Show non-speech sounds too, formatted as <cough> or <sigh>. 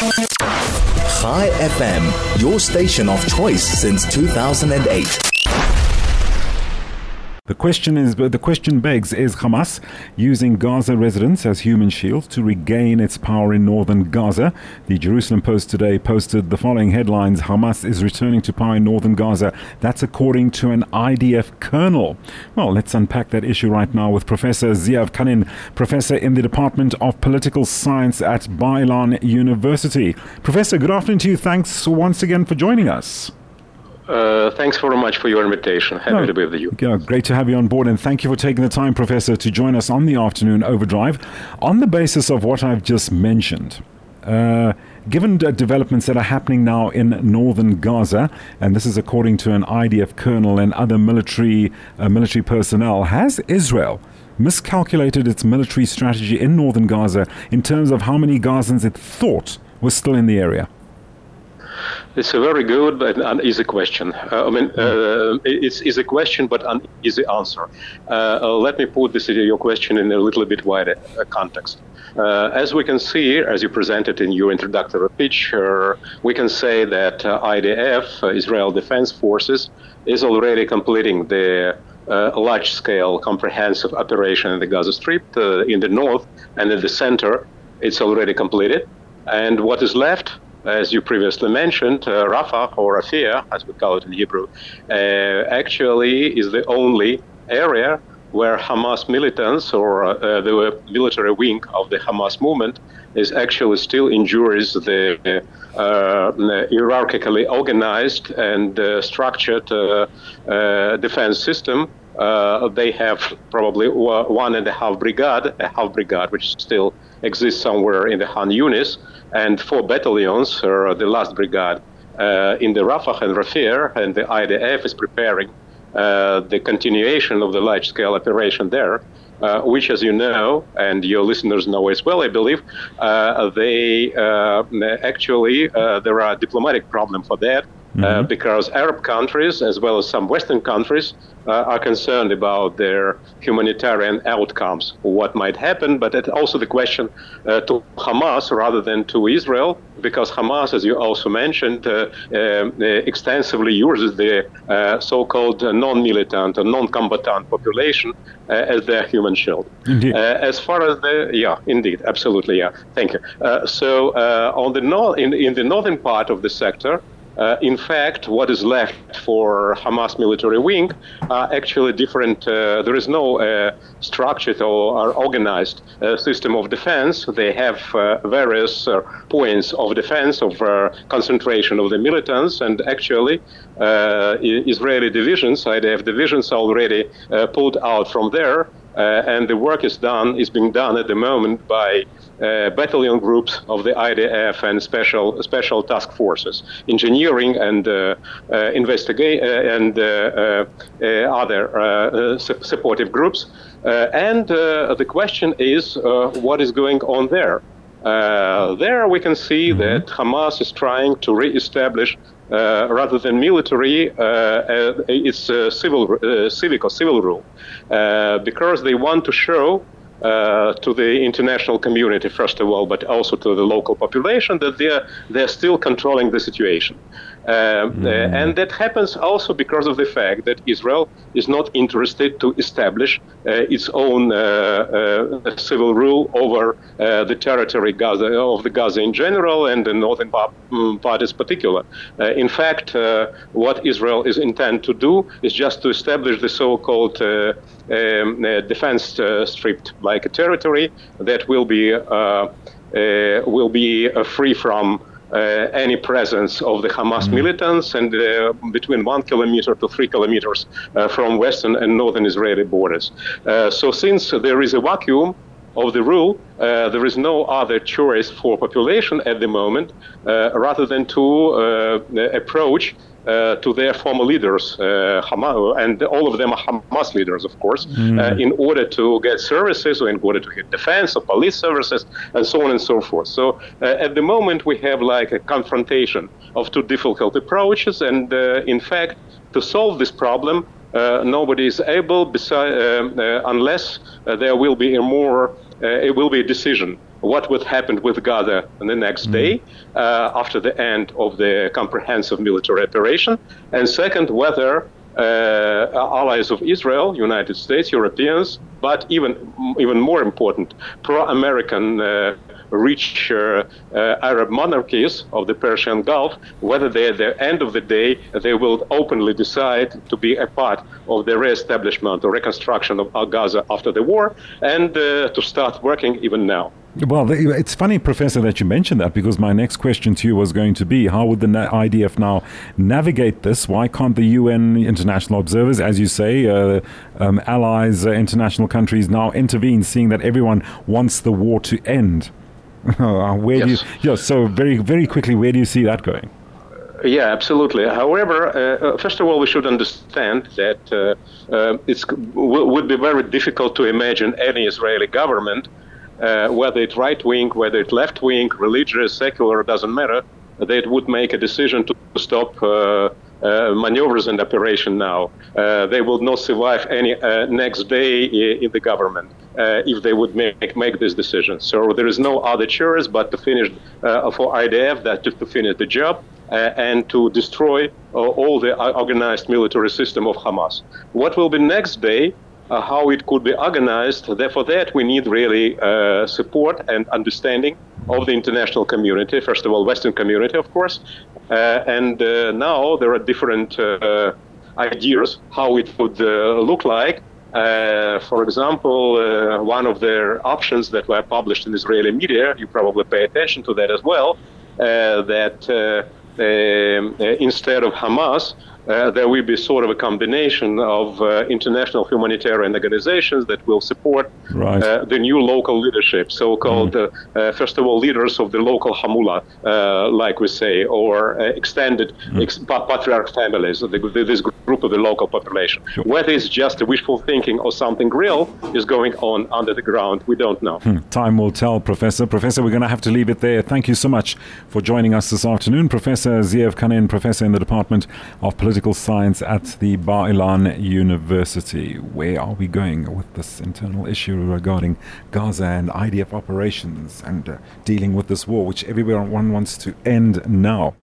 Chai FM, your station of choice since 2008. The question is, the question begs: Is Hamas using Gaza residents as human shields to regain its power in northern Gaza? The Jerusalem Post today posted the following headlines: Hamas is returning to power in northern Gaza. That's according to an IDF colonel. Well, let's unpack that issue right now with Professor Ze'ev Khanin, professor in the Department of Political Science at Bar-Ilan University. Professor, good afternoon to you. Thanks once again for joining us. Uh, thanks very much for your invitation. Happy no, to be with you. Yeah, great to have you on board, and thank you for taking the time, Professor, to join us on the afternoon overdrive. On the basis of what I've just mentioned, uh, given the developments that are happening now in northern Gaza, and this is according to an IDF colonel and other military uh, military personnel, has Israel miscalculated its military strategy in northern Gaza in terms of how many Gazans it thought were still in the area? It's a very good but uneasy question. Uh, I mean, uh, it's, it's a question but an easy answer. Uh, uh, let me put this your question in a little bit wider uh, context. Uh, as we can see, as you presented in your introductory pitch, we can say that IDF, Israel Defense Forces, is already completing the uh, large-scale comprehensive operation in the Gaza Strip uh, in the north and in the center. It's already completed. And what is left as you previously mentioned, uh, Rafah or Rafia, as we call it in Hebrew, uh, actually is the only area where Hamas militants or uh, the military wing of the Hamas movement is actually still endures the uh, hierarchically organized and uh, structured uh, defense system. They have probably one and a half brigade, a half brigade, which still exists somewhere in the Han Yunis, and four battalions, or the last brigade, uh, in the Rafah and Rafir, and the IDF is preparing uh, the continuation of the large-scale operation there. Uh, which, as you know, and your listeners know as well, I believe, uh, they uh, actually uh, there are diplomatic problem for that uh, mm-hmm. because Arab countries, as well as some Western countries, uh, are concerned about their humanitarian outcomes, what might happen, but it's also the question uh, to Hamas rather than to Israel, because Hamas, as you also mentioned, uh, uh extensively uses the uh, so-called non-militant or non-combatant population as their human shield. as far as the yeah, indeed, absolutely, yeah, thank you. so on the no- in, in the northern part of the sector. Uh, in fact, what is left for Hamas military wing are actually different. Uh, there is no uh, structured or, organized uh, system of defense. They have uh, various uh, points of defense, of concentration of the militants, and actually, Israeli divisions, IDF divisions, already pulled out from there. and the work is done is being done at the moment by uh, battalion groups of the IDF and special special task forces, engineering and uh, uh, investigate uh, and uh, uh, other su- supportive groups. and the question is, what is going on there? there we can see mm-hmm. that Hamas is trying to re-establish uh, rather than military, uh, uh, it's civil, civic or civil rule, because they want to show uh, to the international community, first of all, but also to the local population, that they're, they're still controlling the situation. Mm. uh, and that happens also because of the fact that Israel is not interested to establish uh, its own uh, civil rule over the territory Gaza, of the Gaza in general and the northern part, um, part is particular. in fact, what Israel is intent to do is just to establish the so-called um, defense strip like a territory that will be will be free from uh, any presence of the Hamas mm-hmm. militants and uh, between one kilometer to three kilometers uh, from western and northern Israeli borders. so since there is a vacuum of the rule, uh, there is no other choice for population at the moment uh, rather than to uh, approach uh, to their former leaders, uh, Hamas, and all of them are Hamas leaders, of course, mm. uh, in order to get services or in order to get defense or police services and so on and so forth. So uh, at the moment, we have like a confrontation of two difficult approaches, and uh, in fact, to solve this problem, uh, nobody is able, beside, unless there will be a more, it will be a decision what would happen with Gaza on the next mm. day uh, after the end of the comprehensive military operation, and second, whether uh, allies of Israel, United States, Europeans, but even even more important, pro-American uh, rich uh, uh, Arab monarchies of the Persian Gulf, whether they, at the end of the day, they will openly decide to be a part of the re-establishment or reconstruction of Gaza after the war, and uh, to start working even now. Well, it's funny, Professor, that you mentioned that because my next question to you was going to be how would the IDF now navigate this? Why can't the UN international observers, as you say, uh, um, allies, uh, international countries now intervene, seeing that everyone wants the war to end? <laughs> Uh, where yes. do you, yeah, so very, very quickly, where do you see that going? Yeah, absolutely. However, uh, uh, first of all, we should understand that uh, uh, it w- would be very difficult to imagine any Israeli government, uh, whether it's right wing, whether it's left wing, religious, secular, doesn't matter, that would make a decision to stop uh, maneuvers and operation now. Uh, they will not survive any uh, next day in the government if they would make make this decision. So there is no other choice but to finish for IDF that to, to finish the job. Uh, and to destroy uh, all the organized military system of Hamas. What will be next day? Uh, how it could be organized. Therefore, that we need really support and understanding of the international community. First of all, Western community, of course, uh, and uh, now there are different uh, ideas how it would look like. Uh, for example, uh, one of their options that were published in Israeli media, you probably pay attention to that as well, uh, that um, instead of Hamas, uh, there will be sort of a combination of uh, international humanitarian organizations that will support right. uh, the new local leadership, so-called, mm. first of all, leaders of the local Hamula, like we say, or extended mm. ex- patriarch families, the, this group of the local population. Sure. Whether it's just wishful thinking or something real is going on under the ground, we don't know. Hmm. Time will tell, Professor. Professor, we're going to have to leave it there. Thank you so much for joining us this afternoon. Professor Ze'ev Khanin, Professor in the Department of Political political science at the Bar Ilan University. Where are we going with this internal issue regarding Gaza and IDF operations and uh, dealing with this war, which everyone wants to end now?